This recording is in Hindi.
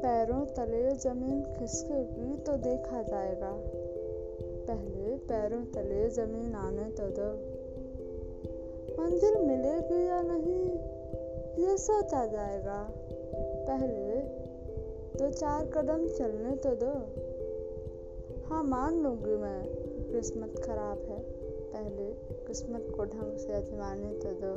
पैरों तले ज़मीन खिसकेगी तो देखा जाएगा। पहले पैरों तले ज़मीन आने तो दो। मंजिल मिलेगी या नहीं, ये सोचा जाएगा। पहले दो चार कदम चलने तो दो। हाँ मान लूँगी मैं, किस्मत खराब है। पहले किस्मत को ढंग से आजमाने तो दो।